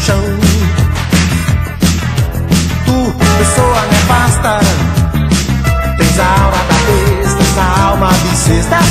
chão. Tu, pessoa nefasta, tens a aura da besta, essa alma bissexta.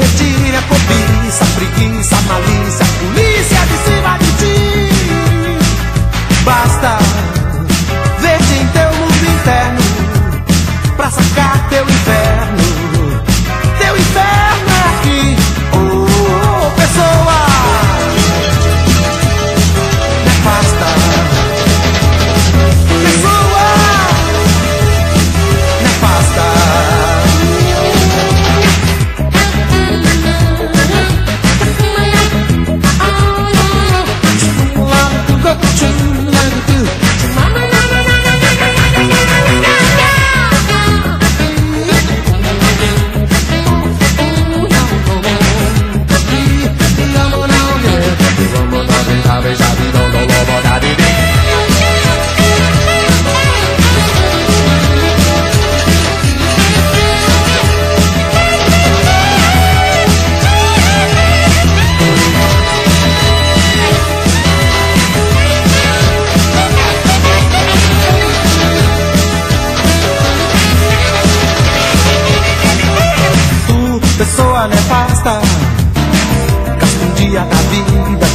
Retire a cobiça, a preguiça, a malícia, a polícia de cima de ti. Basta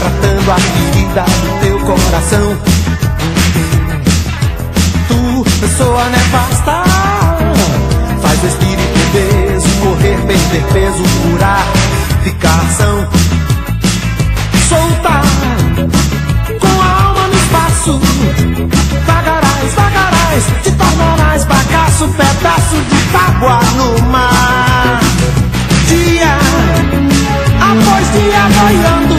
tratando a ferida do teu coração. Tu, pessoa nefasta, faz o espírito obeso, correr, perder peso, curar, ficar são. Soltar com a alma no espaço, vagarás, vagarás, te tornarás bagaço, pedaço de tábua no mar. Dia após dia boiando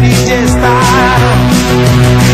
queria estar.